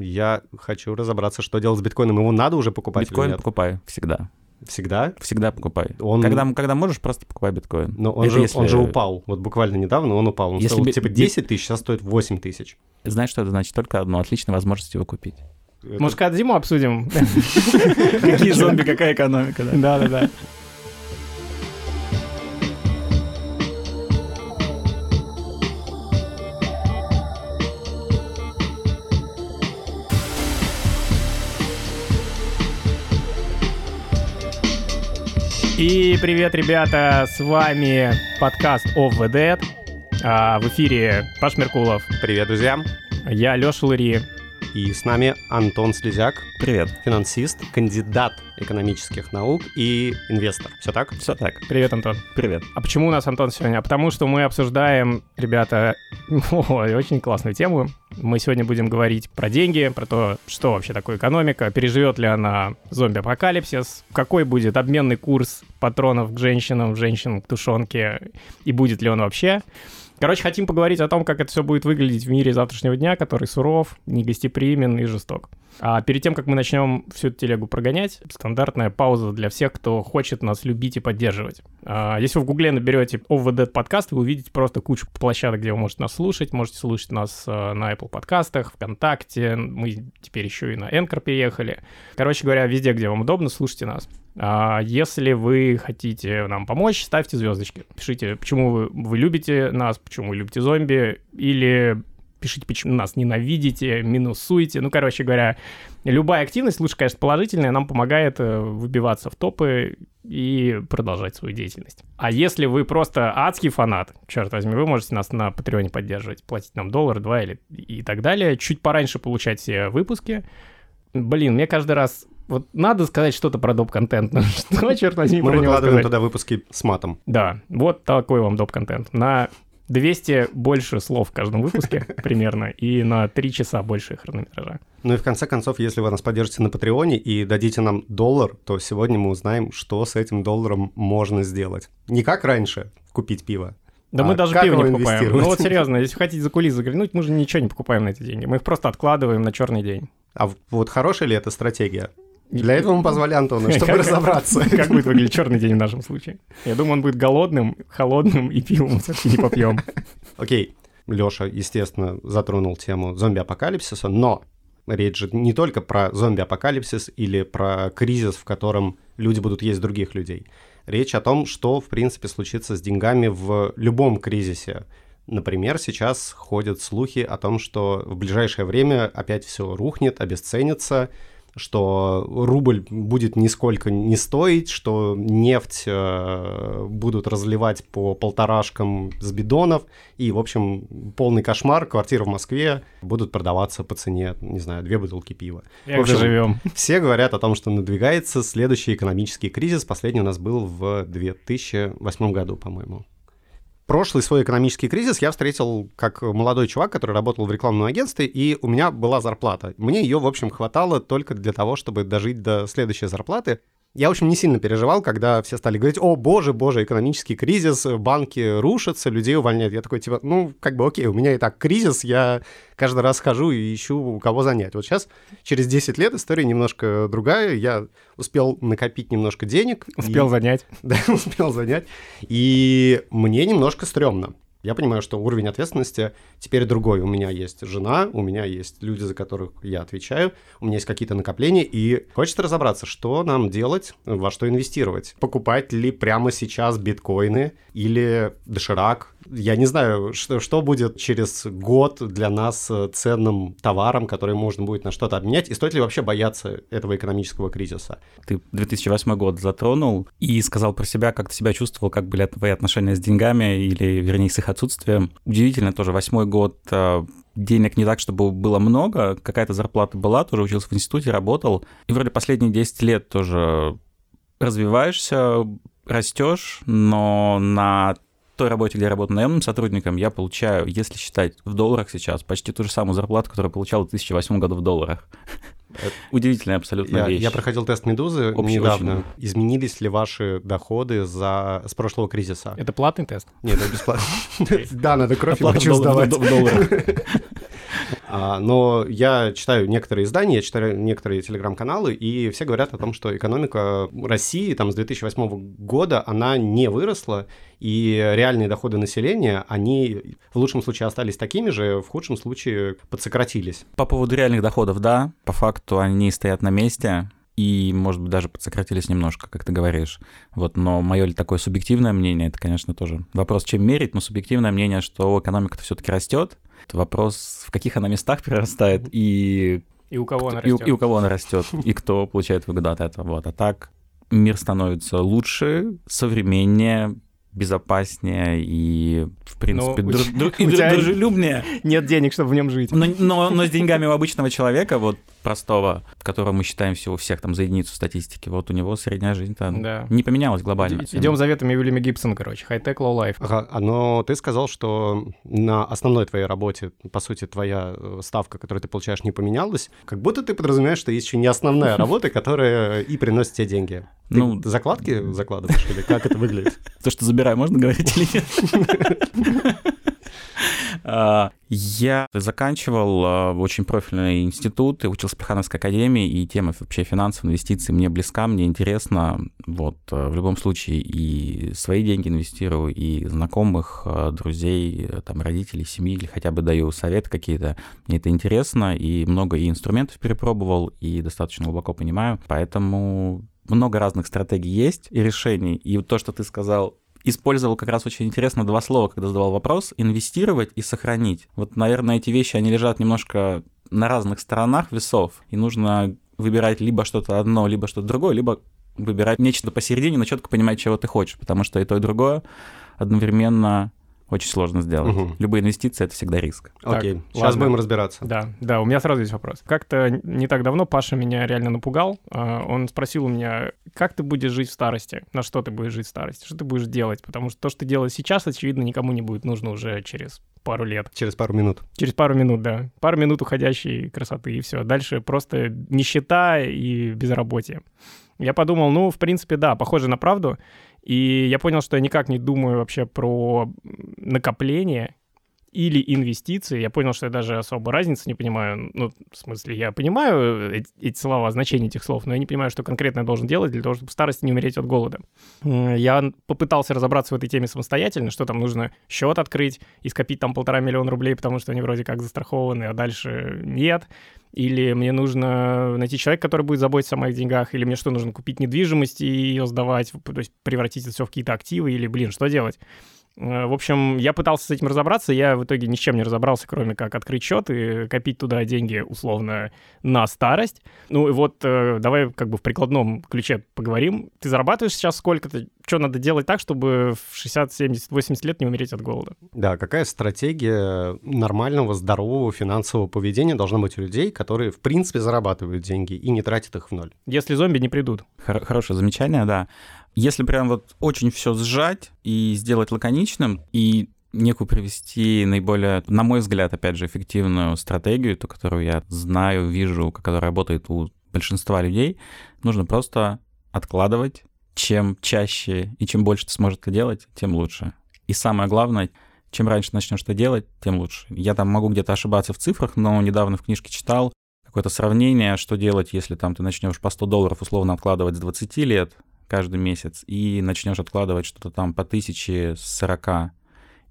Я хочу разобраться, что делать с биткоином. Его надо уже покупать Биткоин или нет? покупай всегда. Всегда? Всегда покупай. Он- Когда, когда можешь, просто покупай биткоин. Но он Это же, если- он же упал. Вот буквально недавно он упал. Он Если стоил би- типа би- 10 тысяч, сейчас стоит 8 тысяч. Знаешь, что это значит? Только одно. Отличная возможность его купить. Это- Может, когда зиму обсудим? Какие зомби, какая экономика, да? Да-да-да. И привет, ребята, с вами подкаст Off the Dead. А, в эфире Паш Меркулов, Привет, друзья. я Леша Лыри. И с нами Антон Слезяк, Привет. финансист, кандидат экономических наук и инвестор. Все так? Все так. Привет, Антон. Привет. А почему у нас Антон сегодня? А потому что мы обсуждаем, ребята, очень классную тему. Мы сегодня будем говорить про деньги, про то, что вообще такое экономика, переживет ли она зомби-апокалипсис, какой будет обменный курс патронов к женщинам, женщин к тушенке, и будет ли он вообще. Короче, хотим поговорить о том, как это все будет выглядеть в мире завтрашнего дня, который суров, негостеприимен и жесток. А перед тем, как мы начнем всю эту телегу прогонять, стандартная пауза для всех, кто хочет нас любить и поддерживать. А, Если вы в гугле наберете OVD подкаст, вы увидите просто кучу площадок, где вы можете нас слушать. Можете слушать нас э, на Apple подкастах, ВКонтакте. Мы теперь еще и на Anchor переехали. Короче говоря, везде, где вам удобно, слушайте нас. А Если вы хотите нам помочь, ставьте звездочки. Пишите, почему вы, вы любите нас, почему вы любите зомби, или пишите, почему нас ненавидите, минусуете. Ну, короче говоря, любая активность, лучше, конечно, положительная, нам помогает э, выбиваться в топы и продолжать свою деятельность. А если вы просто адский фанат, черт возьми, вы можете нас на Патреоне поддерживать, платить нам доллар, два или и так далее, чуть пораньше получать все выпуски. Блин, мне каждый раз вот надо сказать что-то про доп-контент. Ну, что, черт возьми, Мы про него выкладываем сказать? туда выпуски с матом. Да, вот такой вам доп-контент. На 200 больше слов в каждом выпуске примерно, и на 3 часа больше хронометража. Ну и в конце концов, если вы нас поддержите на Патреоне и дадите нам доллар, то сегодня мы узнаем, что с этим долларом можно сделать. Не как раньше купить пиво. Да А мы даже пиво не покупаем. Ну вот серьезно, если хотите за кулис заглянуть, мы же ничего не покупаем на эти деньги. Мы их просто откладываем на черный день. А вот хорошая ли эта стратегия? Для этого мы позвали Антона, чтобы Как- разобраться. Как будет выглядеть черный день в нашем случае? Я думаю, он будет голодным, холодным, и пивом все-таки не попьем. Окей, Леша, естественно, затронул тему зомби-апокалипсиса, но речь же не только про зомби-апокалипсис или про кризис, в котором люди будут есть других людей. Речь о том, что, в принципе, случится с деньгами в любом кризисе. Например, сейчас ходят слухи о том, что в ближайшее время опять все рухнет, обесценится, что рубль будет нисколько не стоить, что нефть э, будут разливать по полторашкам с бидонов, и, в общем, полный кошмар, квартира в Москве будут продаваться по цене, не знаю, две бутылки пива. В Как общем, заживем. Все говорят о том, что надвигается следующий экономический кризис. Последний у нас был в 2008 году, по-моему. Прошлый свой экономический кризис я встретил как молодой чувак, который работал в рекламном агентстве, и у меня была зарплата. Мне ее, в общем, хватало только для того, чтобы дожить до следующей зарплаты. Я, в общем, не сильно переживал, когда все стали говорить, о, боже, боже, экономический кризис, банки рушатся, людей увольняют. Я такой, типа, ну, как бы, окей, у меня и так кризис, я каждый раз хожу и ищу, у кого занять. Вот сейчас, через 10 лет, история немножко другая. Я успел накопить немножко денег. и- Успел занять. да, успел занять. И мне немножко стрёмно. Я понимаю, что уровень ответственности теперь другой. У меня есть жена, у меня есть люди, за которых я отвечаю, у меня есть какие-то накопления, и хочется разобраться, что нам делать, во что инвестировать. Покупать ли прямо сейчас биткоины или доширак? Я не знаю, что, что будет через год для нас э, ценным товаром, который можно будет на что-то обменять, и стоит ли вообще бояться этого экономического кризиса? Ты 2008 год затронул и сказал про себя, как ты себя чувствовал, как были твои отношения с деньгами или, вернее, с их отсутствием. Удивительно тоже, восьмой год э, денег не так, чтобы было много, какая-то зарплата была, тоже учился в институте, работал. И вроде последние 10 лет тоже развиваешься, растешь, но на той работе, где я работаю наемным сотрудником, я получаю, если считать в долларах сейчас, почти ту же самую зарплату, которую получал в 2008 году в долларах. Удивительная абсолютно Я, вещь. я проходил тест Медузы Общий недавно. очень. Изменились ли ваши доходы за, с прошлого кризиса? Это платный тест? Нет, это бесплатно. Да, надо кровь и мочу сдавать. А, но я читаю некоторые издания, я читаю некоторые телеграм-каналы, и все говорят о том, что экономика России там с 2008 года, она не выросла, и реальные доходы населения, они в лучшем случае остались такими же, в худшем случае подсократились. По поводу реальных доходов, да, по факту они стоят на месте, и, может быть, даже подсократились немножко, как ты говоришь. Вот, но мое ли такое субъективное мнение, это, конечно, тоже вопрос, чем мерить, но субъективное мнение, что экономика-то все-таки растет. Вопрос, в каких она местах прирастает и и у кого она растет. И, и у кого она растет, и кто получает выгоду от этого. Вот. А так мир становится лучше, современнее, безопаснее и, в принципе, Ну, дру- у дру- и дру- дружелюбнее. Нет денег, чтобы в нем жить. Но, но, но с деньгами у обычного человека, вот простого, которого мы считаем всего всех там за единицу статистики, вот у него средняя жизнь-то Да. не поменялась глобально. Идем заветами Уильяма Гибсона, короче. High tech, low life. Ага, но ты сказал, что на основной твоей работе, по сути, твоя э, ставка, которую ты получаешь, не поменялась. Как будто ты подразумеваешь, что есть еще не основная работа, которая и приносит тебе деньги. Ты Ну- закладки закладываешь или как это выглядит? То, что забираю, можно говорить или нет? А, Я заканчивал а, очень профильный институт и учился в Плехановской академии, и тема вообще финансов, инвестиций мне близка, мне интересно. Вот, а, в любом случае и свои деньги инвестирую, и знакомых, друзей, там, родителей, семьи, или хотя бы даю советы какие-то. Мне это интересно, и много и инструментов перепробовал, и достаточно глубоко понимаю. Поэтому много разных стратегий есть и решений. И то, что ты сказал, использовал как раз очень интересно два слова, когда задавал вопрос. Инвестировать и сохранить. Вот, наверное, эти вещи, они лежат немножко на разных сторонах весов. И нужно выбирать либо что-то одно, либо что-то другое, либо выбирать нечто посередине, но четко понимать, чего ты хочешь. Потому что и то, и другое одновременно очень сложно сделать. Мгм. Любые инвестиции — это всегда риск. Так, Окей, сейчас ладно. будем разбираться. Да, да, у меня сразу есть вопрос. Как-то не так давно Паша меня реально напугал. А, Он спросил у меня, как ты будешь жить в старости? На что ты будешь жить в старости? Что ты будешь делать? Потому что то, что ты делаешь сейчас, очевидно, никому не будет нужно уже через пару лет. Через пару минут. Через пару минут, да. Пару минут уходящей красоты, и все. Дальше просто нищета и безработие. Я подумал, ну, в принципе, да, похоже на правду. И я понял, что я никак не думаю вообще про накопление или инвестиции. Я понял, что я даже особо разницы не понимаю. Ну, в смысле, я понимаю эти, эти слова, значение этих слов, но я не понимаю, что конкретно я должен делать для того, чтобы в старости не умереть от голода. Я попытался разобраться в этой теме самостоятельно, что там нужно счет открыть и скопить там полтора миллиона рублей, потому что они вроде как застрахованы, а дальше нет. Или мне нужно найти человека, который будет заботиться о моих деньгах, или мне что, нужно купить недвижимость и ее сдавать, то есть превратить это все в какие-то активы, или, блин, что делать? Э, В общем, я пытался с этим разобраться, я в итоге ни с чем не разобрался, кроме как открыть счет и копить туда деньги, условно, на старость. Ну и вот э, давай как бы в прикладном ключе поговорим. Ты зарабатываешь сейчас сколько-то? Что надо делать так, чтобы в 60, 70, 80 лет не умереть от голода? Да, какая стратегия нормального, здорового финансового поведения должна быть у людей, которые, в принципе, зарабатывают деньги и не тратят их в ноль? Если зомби не придут. Хор- хорошее замечание, да. Если прям вот очень все сжать и сделать лаконичным, и некую привести наиболее, на мой взгляд, опять же, эффективную стратегию, ту, которую я знаю, вижу, которая работает у большинства людей, нужно просто откладывать. Чем чаще и чем больше ты сможешь это делать, тем лучше. И самое главное, чем раньше начнешь это делать, тем лучше. Я там могу где-то ошибаться в цифрах, но недавно в книжке читал какое-то сравнение, что делать, если там ты начнешь по 100 долларов условно откладывать с 20 лет каждый месяц и начнешь откладывать что-то там по 1000 с 40,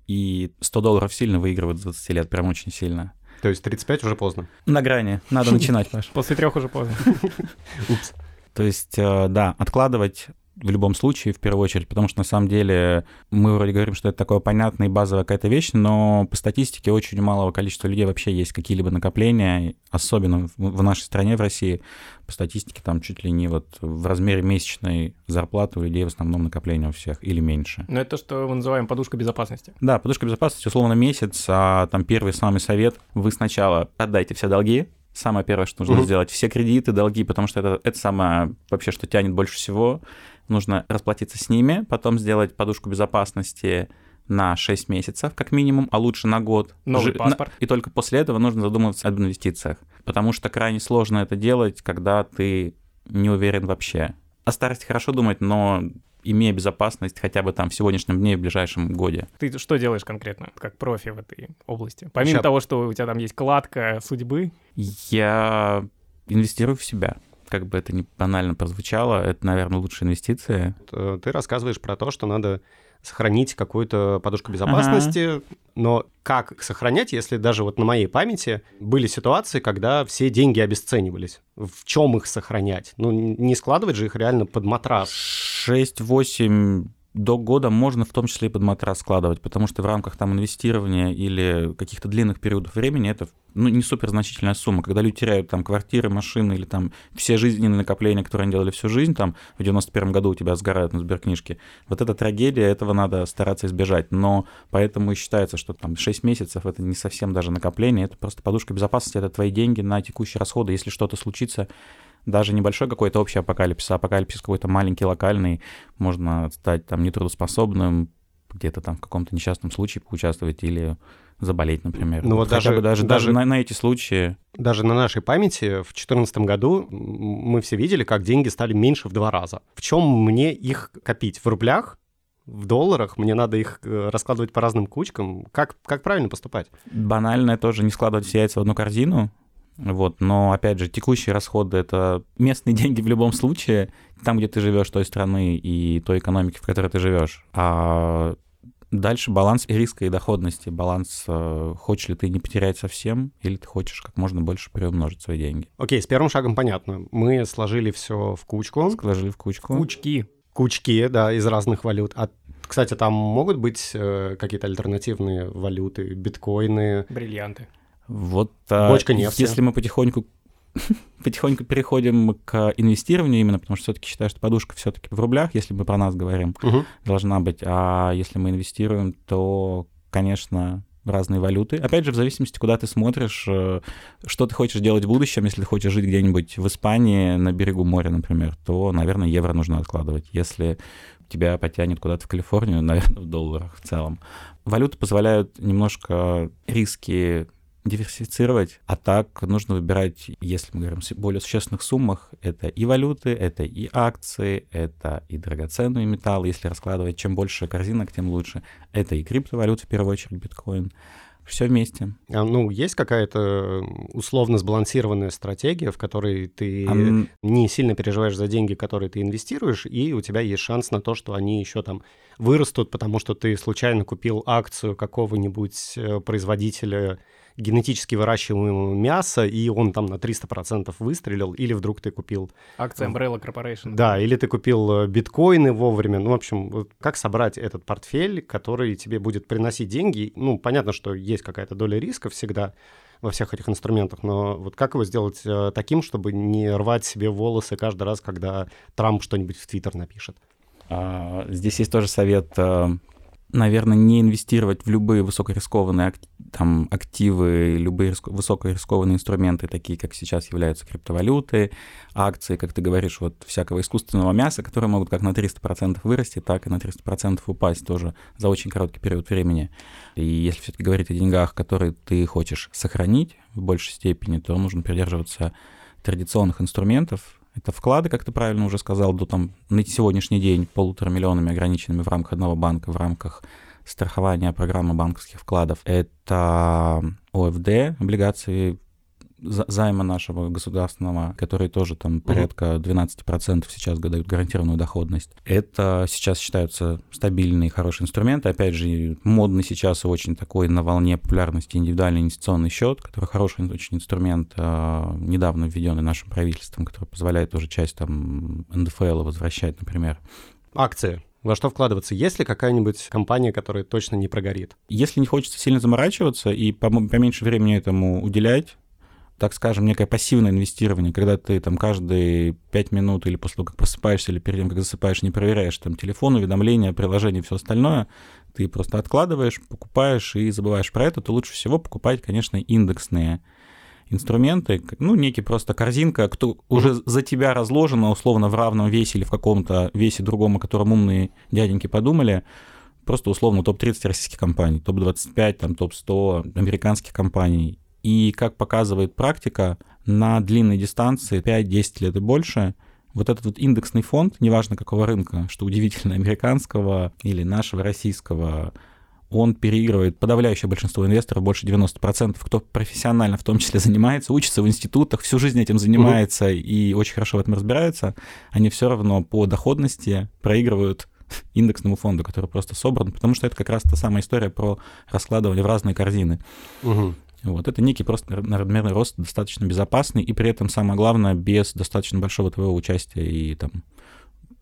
и 100 долларов сильно выигрывают с 20 лет, прям очень сильно. То есть 35 уже поздно. На грани. Надо начинать, Паш. После трех уже поздно. Упс. То есть, э, да, откладывать в любом случае, в первую очередь, потому что на самом деле мы вроде говорим, что это такое понятная и базовая какая-то вещь, но по статистике очень малого количества людей вообще есть какие-либо накопления, особенно в- нашей стране, в России, по статистике там чуть ли не вот в размере месячной зарплаты у людей в основном накопления у всех или меньше. Но это то, что мы называем подушка безопасности. Да, подушка безопасности условно месяц, а там первый самый совет, вы сначала отдайте все долги, самое первое, что нужно Мгм. сделать, все кредиты, долги, потому что это, это самое вообще, что тянет больше всего, нужно расплатиться с ними, потом сделать подушку безопасности на 6 месяцев, как минимум, а лучше на год. Новый Жи- паспорт. И только после этого нужно задумываться об инвестициях, потому что крайне сложно это делать, когда ты не уверен вообще. О старости хорошо думать, но имея безопасность хотя бы там в сегодняшнем дне и в ближайшем годе. Ты что делаешь конкретно, как профи в этой области? Помимо Сейчас... того, что у тебя там есть кладка судьбы? Я инвестирую в себя как бы это ни банально прозвучало, это, наверное, лучшая инвестиция. Э, ты рассказываешь про то, что надо сохранить какую-то подушку безопасности, ага. но как сохранять, если даже вот на моей памяти были ситуации, когда все деньги обесценивались? В чем их сохранять? Ну, не складывать же их реально под матрас. 6-8 до года можно в том числе и под матрас складывать, потому что в рамках там инвестирования или каких-то длинных периодов времени это ну, не супер значительная сумма. Когда люди теряют там квартиры, машины или там все жизненные накопления, которые они делали всю жизнь, там в 91 году у тебя сгорают на сберкнижке, вот эта трагедия, этого надо стараться избежать. Но поэтому и считается, что там 6 месяцев это не совсем даже накопление, это просто подушка безопасности, это твои деньги на текущие расходы. Если что-то случится, даже небольшой какой-то общий апокалипсис, а апокалипсис какой-то маленький, локальный, можно стать там нетрудоспособным, где-то там в каком-то несчастном случае поучаствовать или заболеть, например. Ну вот, даже, бы даже, даже, даже на, на эти случаи. Даже на нашей памяти в 2014 году мы все видели, как деньги стали меньше в два раза. В чем мне их копить? В рублях? в долларах, мне надо их э, раскладывать по разным кучкам. Как, как правильно поступать? Банальное тоже не складывать все яйца в одну корзину. Вот, но опять же, текущие расходы это местные деньги в любом случае, там, где ты живешь, той страны и той экономики, в которой ты живешь. А дальше баланс риска и доходности. Баланс, э, хочешь ли ты не потерять совсем, или ты хочешь как можно больше приумножить свои деньги. Окей, с первым шагом понятно. Мы сложили все в кучку. Сложили в кучку. Кучки. Кучки, да, из разных валют. А кстати, там могут быть э, какие-то альтернативные валюты, биткоины. Бриллианты. Вот а, Бочка нефти. если мы потихоньку потихоньку переходим к инвестированию именно, потому что все-таки считаю, что подушка все-таки в рублях, если мы про нас говорим, угу. должна быть. А если мы инвестируем, то, конечно, разные валюты. Опять же, в зависимости, куда ты смотришь, э, что ты хочешь делать в будущем. Если ты хочешь жить где-нибудь в Испании на берегу моря, например, то, наверное, евро нужно откладывать. Если тебя потянет куда-то в Калифорнию, наверное, в долларах в целом. Валюты позволяют немножко риски диверсифицировать, а так нужно выбирать, если мы говорим о более существенных суммах, это и валюты, это и акции, это и драгоценные металлы, если раскладывать, чем больше корзинок, тем лучше. Это и криптовалюта, в первую очередь, биткоин. Все вместе. А, ну, есть какая-то условно сбалансированная стратегия, в которой ты а... не сильно переживаешь за деньги, которые ты инвестируешь, и у тебя есть шанс на то, что они еще там вырастут, потому что ты случайно купил акцию какого-нибудь э, производителя генетически выращиваемого мяса, и он там на 300% выстрелил, или вдруг ты купил... Акция Umbrella Corporation. Да, или ты купил э, биткоины вовремя. Ну, в общем, вот как собрать этот портфель, который тебе будет приносить деньги? Ну, понятно, что есть какая-то доля риска всегда, во всех этих инструментах, но вот как его сделать э, таким, чтобы не рвать себе волосы каждый раз, когда Трамп что-нибудь в Твиттер напишет? А, здесь есть тоже совет э, наверное, не инвестировать в любые высокорискованные там, активы, любые высокорискованные инструменты, такие, как сейчас являются криптовалюты, акции, как ты говоришь, вот всякого искусственного мяса, которые могут как на 300% вырасти, так и на 300% упасть тоже за очень короткий период времени. И если все-таки говорить о деньгах, которые ты хочешь сохранить в большей степени, то нужно придерживаться традиционных инструментов, это вклады, как ты правильно уже сказал, до там на сегодняшний день полутора миллионами ограниченными в рамках одного банка, в рамках страхования программы банковских вкладов. Это ОФД, облигации займа нашего государственного, которые тоже там порядка 12% сейчас дают гарантированную доходность. Это сейчас считаются стабильные, хорошие инструменты. Опять же, модный сейчас очень такой на волне популярности индивидуальный инвестиционный счет, который хороший очень инструмент, а, недавно введенный нашим правительством, который позволяет тоже часть там НДФЛ возвращать, например. Акции. Во что вкладываться? Есть ли какая-нибудь компания, которая точно не прогорит? Если не хочется сильно заморачиваться и поменьше времени этому уделять, так скажем, некое пассивное инвестирование, когда ты там каждые 5 минут или после того, как просыпаешься, или перед тем, как засыпаешь, не проверяешь там телефон, уведомления, приложения, все остальное, ты просто откладываешь, покупаешь и забываешь про это, то лучше всего покупать, конечно, индексные инструменты, ну, некий просто корзинка, кто уже за тебя разложена условно в равном весе или в каком-то весе другом, о котором умные дяденьки подумали, просто условно топ-30 российских компаний, топ-25, там, топ-100 американских компаний, и, как показывает практика, на длинной дистанции 5-10 лет и больше Вот этот вот индексный фонд, неважно какого рынка, что удивительно, американского или нашего российского, он переигрывает подавляющее большинство инвесторов, больше 90%, кто профессионально в том числе занимается, учится в институтах, всю жизнь этим занимается угу. и очень хорошо в этом разбирается, они все равно по доходности проигрывают индексному фонду, который просто собран, потому что это как раз та самая история про раскладывание в разные корзины. Угу. Вот, это некий просто надмерный рост, достаточно безопасный, и при этом, самое главное, без достаточно большого твоего участия и там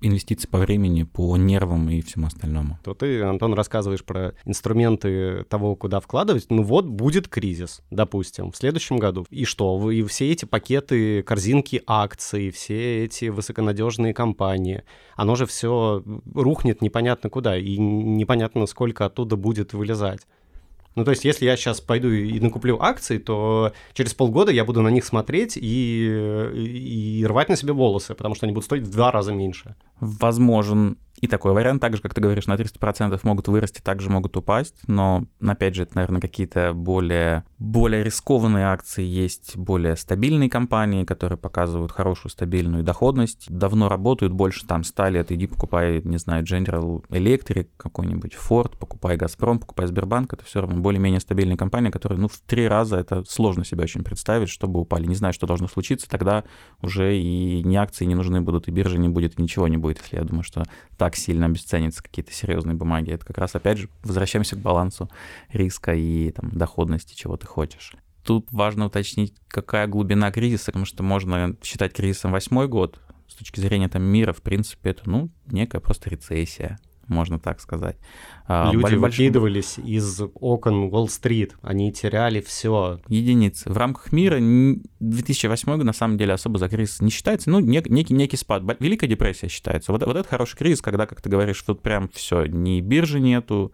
инвестиций по времени, по нервам и всему остальному. То ты, Антон, рассказываешь про инструменты того, куда вкладывать. Ну вот будет кризис, допустим, в следующем году. И что? Вы все эти пакеты, корзинки акций, все эти высоконадежные компании, оно же все рухнет непонятно куда, и непонятно, сколько оттуда будет вылезать. Ну, то есть, если я сейчас пойду и накуплю акции, то через полгода я буду на них смотреть и, и рвать на себе волосы, потому что они будут стоить в два раза меньше. Возможен и такой вариант, так же, как ты говоришь, на 300% могут вырасти, также могут упасть, но, опять же, это, наверное, какие-то более, более рискованные акции, есть более стабильные компании, которые показывают хорошую стабильную доходность, давно работают, больше там 100 лет, иди покупай, не знаю, General Electric какой-нибудь, Ford, покупай Газпром, покупай Сбербанк, это все равно более-менее стабильные компании, которые, ну, в три раза это сложно себе очень представить, чтобы упали. Не знаю, что должно случиться, тогда уже и ни акции не нужны будут, и биржи не будет, и ничего не будет, если я думаю, что так сильно обесценятся какие-то серьезные бумаги. Это как раз, опять же, возвращаемся к балансу риска и там, доходности, чего ты хочешь. Тут важно уточнить, какая глубина кризиса, потому что можно считать кризисом восьмой год, с точки зрения там мира, в принципе, это, ну, некая просто рецессия можно так сказать. А, Люди Больш... выкидывались из окон Уолл-стрит, они теряли все. Единицы. В рамках мира 2008 год на самом деле особо за кризис не считается, ну, нек- некий, некий спад. Великая депрессия считается. Вот, вот это хороший кризис, когда, как ты говоришь, тут прям все, ни биржи нету,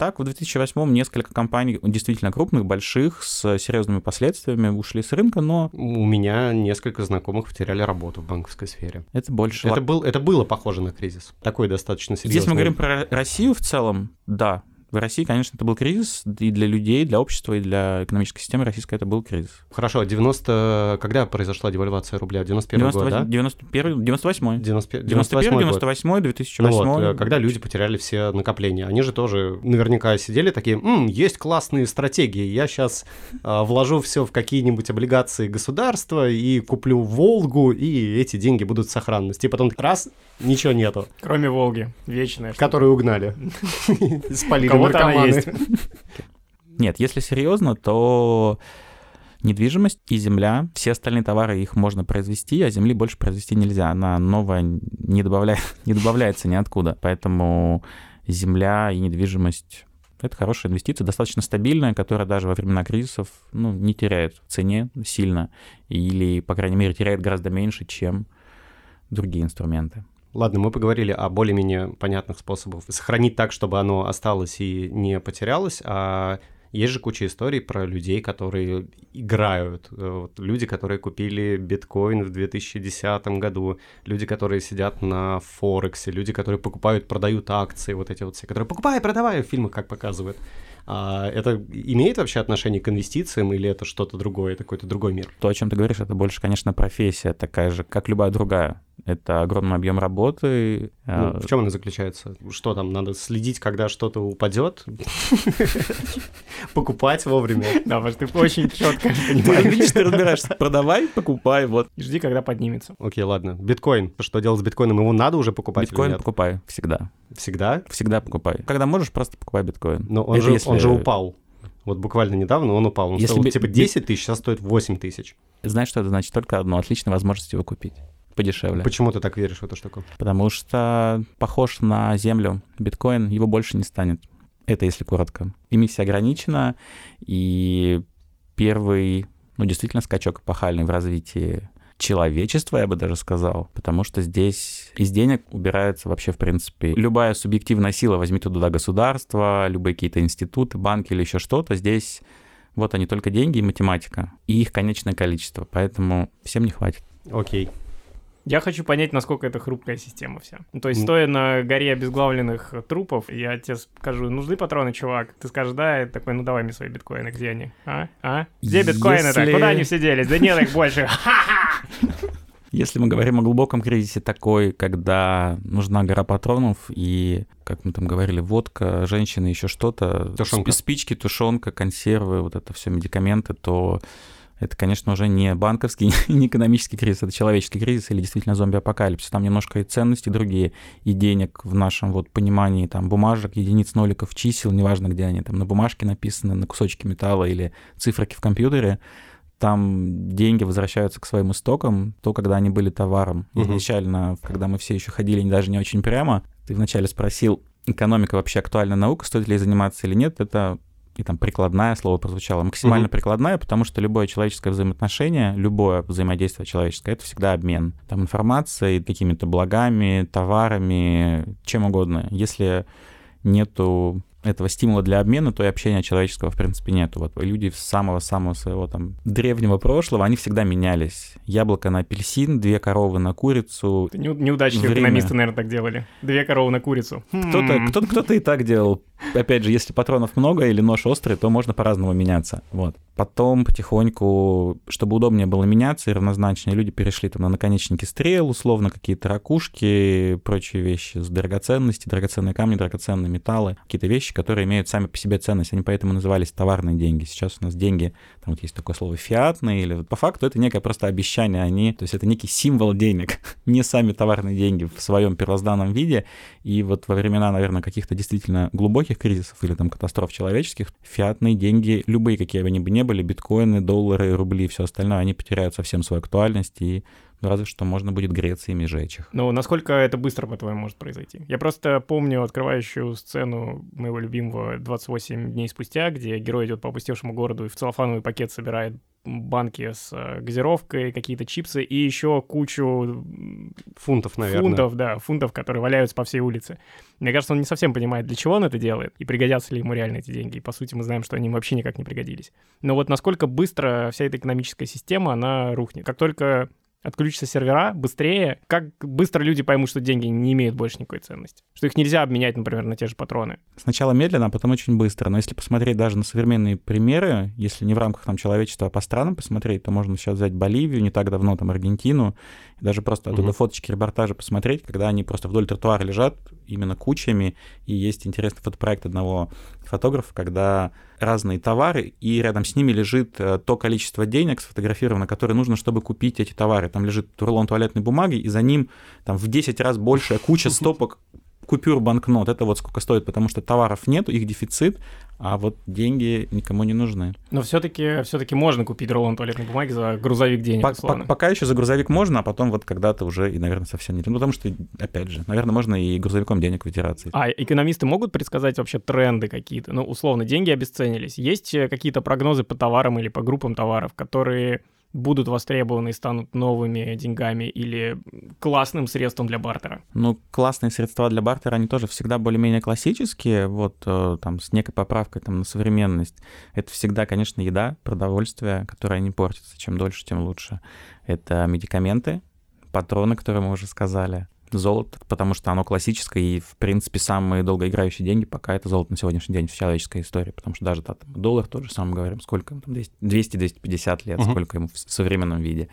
так, в 2008 несколько компаний действительно крупных, больших, с серьезными последствиями ушли с рынка, но... У меня несколько знакомых потеряли работу в банковской сфере. Это больше... Это, был, это было похоже на кризис. Такой достаточно серьезный. Здесь мы говорим про Россию в целом, да, в России, конечно, это был кризис и для людей, для общества, и для экономической системы российской это был кризис. Хорошо, 90... Когда произошла девальвация рубля? 91 90... год, да? 91... 98 91 98 98 2008 ну вот, когда люди потеряли все накопления. Они же тоже наверняка сидели такие, М, есть классные стратегии, я сейчас э, вложу все в какие-нибудь облигации государства и куплю Волгу, и эти деньги будут в сохранности. И потом раз, ничего нету. Кроме Волги, вечная. Которую угнали. Спалили кого-то она есть. Нет, если серьезно, то недвижимость и земля, все остальные товары их можно произвести, а земли больше произвести нельзя. Она новая не, добавляет, не добавляется ниоткуда. Поэтому земля и недвижимость это хорошая инвестиция, достаточно стабильная, которая даже во времена кризисов ну, не теряет в цене сильно или, по крайней мере, теряет гораздо меньше, чем другие инструменты. Ладно, мы поговорили о более-менее понятных способах сохранить так, чтобы оно осталось и не потерялось, а есть же куча историй про людей, которые играют. Э, вот люди, которые купили биткоин в 2010 году, люди, которые сидят на Форексе, люди, которые покупают, продают акции, вот эти вот все, которые покупай, продавай в фильмах, как показывают. А это имеет вообще отношение к инвестициям или это что-то другое, это какой-то другой мир? То, о чем ты говоришь, это больше, конечно, профессия такая же, как любая другая. Это огромный объем работы. Ну, в чем она заключается? Что там, надо следить, когда что-то упадет? Покупать вовремя? Да, потому что ты очень четко понимаешь. Видишь, ты разбираешься. Продавай, покупай, вот. Жди, когда поднимется. Окей, ладно. Биткоин. Что делать с биткоином? Его надо уже покупать Биткоин покупай всегда. Всегда? Всегда покупай. Когда можешь, просто покупай биткоин. Но он, же, он же упал. Вот буквально недавно он упал. Он Если стоил би... типа 10 тысяч, сейчас стоит 8 тысяч. Знаешь, что это значит? Только одно. Отличная возможность его купить подешевле. Почему ты так веришь в эту штуку? Потому что похож на землю. Биткоин, его больше не станет. Это если коротко. Эмиссия ограничена, и первый, ну, действительно, скачок эпохальный в развитии человечества, я бы даже сказал, потому что здесь из денег убирается вообще, в принципе, любая субъективная сила, возьми туда государство, любые какие-то институты, банки или еще что-то, здесь вот они только деньги и математика, и их конечное количество, поэтому всем не хватит. Окей. Я хочу понять, насколько это хрупкая система вся. Ну, то есть, стоя на горе обезглавленных трупов, я тебе скажу, нужны патроны, чувак? Ты скажешь, да, и такой, ну давай мне свои биткоины, где они? А? А? Где биткоины-то? Если... Куда они все делись? Да нет их больше. Если мы говорим о глубоком кризисе такой, когда нужна гора патронов и, как мы там говорили, водка, женщины, еще что-то, Тушенка. спички, тушенка, консервы, вот это все медикаменты, то это, конечно, уже не банковский, не экономический кризис, это человеческий кризис или действительно зомби-апокалипсис. Там немножко и ценности другие, и денег в нашем вот понимании, там, бумажек, единиц, ноликов, чисел, неважно, где они, там, на бумажке написаны, на кусочке металла или циферки в компьютере, там деньги возвращаются к своим истокам, то, когда они были товаром. Мгм. Изначально, когда мы все еще ходили даже не очень прямо, ты вначале спросил, экономика вообще актуальная наука, стоит ли ей заниматься или нет, это и там прикладная слово прозвучало, максимально Мгм. прикладная, потому что любое человеческое взаимоотношение, любое взаимодействие человеческое, это всегда обмен. Там информацией, какими-то благами, товарами, чем угодно. Если нету этого стимула для обмена, то и общения человеческого, в принципе, нету. Вот люди с самого-самого своего там древнего прошлого, они всегда менялись. Яблоко на апельсин, две коровы на курицу. Неудачные Время. экономисты, наверное, так делали. Две коровы на курицу. Кто-то, кто-то и так делал. Опять же, если патронов много или нож острый, то можно по-разному меняться. Вот. Потом потихоньку, чтобы удобнее было меняться и равнозначнее, люди перешли там на наконечники стрел, условно какие-то ракушки, прочие вещи с драгоценности, драгоценные камни, драгоценные металлы, какие-то вещи, которые имеют сами по себе ценность. Они поэтому назывались товарные деньги. Сейчас у нас деньги, там вот есть такое слово фиатные, или по факту это некое просто обещание, они, то есть это некий символ денег, не сами товарные деньги в своем первозданном виде. И вот во времена, наверное, каких-то действительно глубоких кризисов или там катастроф человеческих, фиатные деньги, любые какие бы они бы ни были, биткоины, доллары, рубли и все остальное, они потеряют совсем свою актуальность и разве что можно будет греться ими жечь их. Ну, насколько это быстро, по-твоему, может произойти? Я просто помню открывающую сцену моего любимого «28 дней спустя», где герой идет по опустевшему городу и в целлофановый пакет собирает банки с э, газировкой, какие-то чипсы и еще кучу Фунтов, наверное. фунтов, да, фунтов, которые валяются по всей улице. Мне кажется, он не совсем понимает, для чего он это делает, и пригодятся ли ему реально эти деньги. И, по сути, мы знаем, что они им вообще никак не пригодились. Но вот насколько быстро вся эта экономическая система, она рухнет. Как только отключатся сервера быстрее, как быстро люди поймут, что деньги не имеют больше никакой ценности. Что их нельзя обменять, например, на те же патроны. Сначала медленно, а потом очень быстро. Но если посмотреть даже на современные примеры, если не в рамках там человечества, а по странам посмотреть, то можно сейчас взять Боливию, не так давно там Аргентину, и даже просто оттуда Мгм. фоточки, репортажи посмотреть, когда они просто вдоль тротуара лежат именно кучами, и есть интересный фотопроект одного фотографа, когда разные товары, и рядом с ними лежит э, то количество денег сфотографировано, которое нужно, чтобы купить эти товары. Там лежит рулон туалетной бумаги, и за ним там в 10 раз большая куча стопок купюр банкнот. Это вот сколько стоит, потому что товаров нет, их дефицит, а вот деньги никому не нужны. Но все-таки все-таки можно купить рулон туалетной бумаги за грузовик денег, По- пока еще за грузовик можно, а потом вот когда-то уже и, наверное, совсем не. Ну, потому что, опять же, наверное, можно и грузовиком денег вытираться. А экономисты могут предсказать вообще тренды какие-то? Ну, условно, деньги обесценились. Есть э, какие-то прогнозы по товарам или по группам товаров, которые будут востребованы и станут новыми деньгами или классным средством для бартера? Ну, классные средства для бартера, они тоже всегда более-менее классические, вот э, там с некой поправкой там на современность. Это всегда, конечно, еда, продовольствие, которое не портится. Чем дольше, тем лучше. Это медикаменты, патроны, которые мы уже сказали, золото, потому что оно классическое, и, в принципе, самые долгоиграющие деньги пока это золото на сегодняшний день в человеческой истории, потому что даже да, там, доллар тот же самый говорим, сколько ему там, 200 200-250 лет, Мгм. сколько ему в современном виде.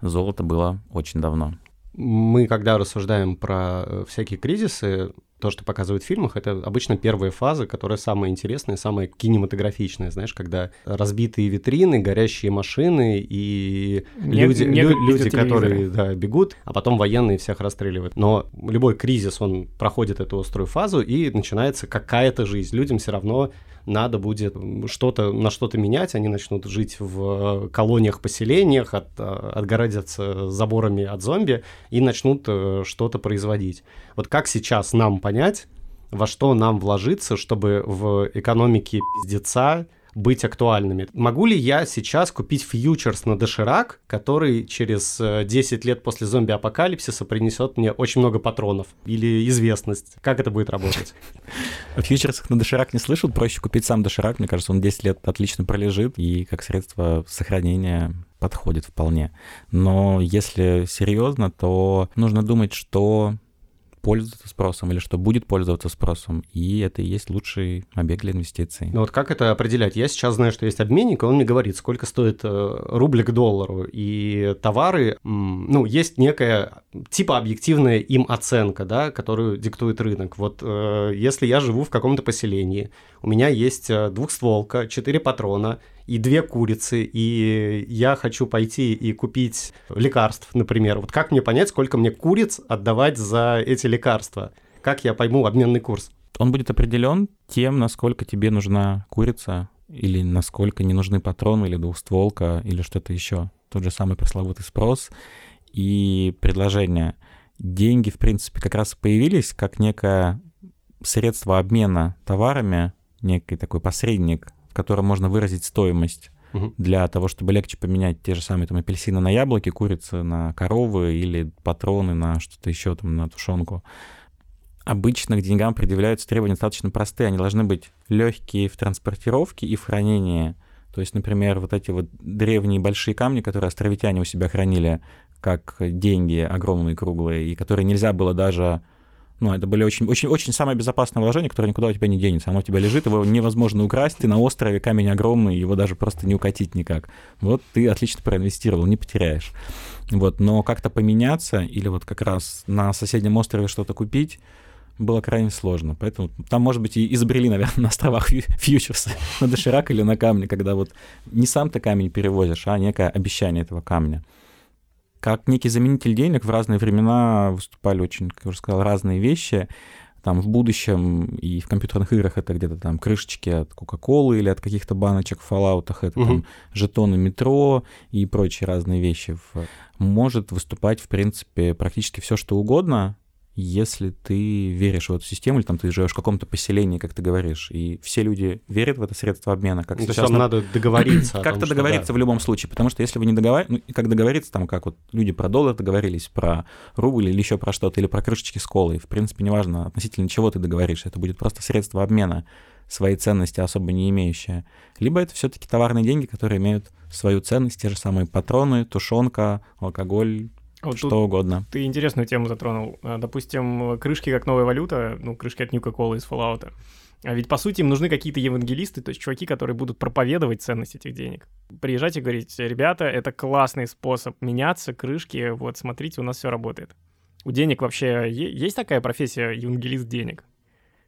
Золото было очень давно. Мы, когда рассуждаем про э, всякие кризисы, то, что показывают в фильмах, это обычно первая фаза, которая самая интересная, самая кинематографичная, знаешь, когда разбитые витрины, горящие машины и Не- люди, не лю- люди которые да, бегут, а потом военные всех расстреливают. Но любой кризис, он проходит эту острую фазу, и начинается какая-то жизнь. Людям все равно надо будет что-то на что-то менять, они начнут жить в колониях, поселениях, от, отгородятся заборами от зомби и начнут э, что-то производить. Вот как сейчас нам понять, во что нам вложиться, чтобы в экономике пиздеца быть актуальными. Могу ли я сейчас купить фьючерс на доширак, который через э, 10 лет после зомби-апокалипсиса принесет мне очень много патронов или известность? Как это будет работать? О фьючерсах на доширак не слышал, проще купить сам доширак, мне кажется, он 10 лет отлично пролежит и как средство сохранения подходит вполне. Но если серьезно, то нужно думать, что пользуется спросом или что будет пользоваться спросом, и это и есть лучший объект для инвестиций. Ну вот как это определять? Я сейчас знаю, что есть обменник, и он мне говорит, сколько стоит э, рубль к доллару, и товары, ну, есть некая типа объективная им оценка, да, которую диктует рынок. Вот э, если я живу в каком-то поселении, у меня есть э, двухстволка, четыре патрона, и две курицы, и я хочу пойти и купить лекарств, например. Вот как мне понять, сколько мне куриц отдавать за эти лекарства? Как я пойму обменный курс? Он будет определен тем, насколько тебе нужна курица, или насколько не нужны патроны, или двухстволка, или что-то еще. Тот же самый пресловутый спрос и предложение. Деньги, в принципе, как раз появились как некое средство обмена товарами, некий такой посредник в котором можно выразить стоимость угу. для того, чтобы легче поменять те же самые там апельсины на яблоки, курицы на коровы или патроны на что-то еще там на тушенку. Обычно к деньгам предъявляются требования достаточно простые. Они должны быть легкие в транспортировке и в хранении. То есть, например, вот эти вот древние большие камни, которые островитяне у себя хранили как деньги огромные круглые, и которые нельзя было даже ну, это были очень, очень, очень самое безопасное вложение, которое никуда у тебя не денется. Оно у тебя лежит, его невозможно украсть, ты на острове, камень огромный, его даже просто не укатить никак. Вот ты отлично проинвестировал, не потеряешь. Вот, но как-то поменяться или вот как раз на соседнем острове что-то купить, было крайне сложно. Поэтому там, может быть, и изобрели, наверное, на островах фьючерсы на доширак или на камне, когда вот не сам ты камень перевозишь, а некое обещание этого камня как некий заменитель денег в разные времена выступали очень, как я уже сказал, разные вещи. Там в будущем и в компьютерных играх это где-то там крышечки от Кока-Колы или от каких-то баночек в Fallout, это угу. там жетоны метро и прочие разные вещи. Может выступать, в принципе, практически все, что угодно, если ты веришь в эту систему, или там ты живешь в каком-то поселении, как ты говоришь, и все люди верят в это средство обмена, как ну, сейчас... То есть вам надо договориться Как-то договориться да. в любом случае, потому что если вы не договариваетесь, ну, как договориться, там, как вот люди про доллар договорились, про рубль или еще про что-то, или про крышечки с колой, в принципе, неважно, относительно чего ты договоришься, это будет просто средство обмена, своей ценности особо не имеющее. Либо это все-таки товарные деньги, которые имеют свою ценность, те же самые патроны, тушенка, алкоголь, вот что угодно. Ты интересную тему затронул. А, допустим, крышки как новая валюта, ну, крышки от Ньюка-Колы из Fallout. А ведь, по сути, им нужны какие-то евангелисты, то есть чуваки, которые будут проповедовать ценность этих денег. Приезжать и говорить, ребята, это классный способ меняться, крышки, вот, смотрите, у нас все работает. У денег вообще есть такая профессия евангелист денег?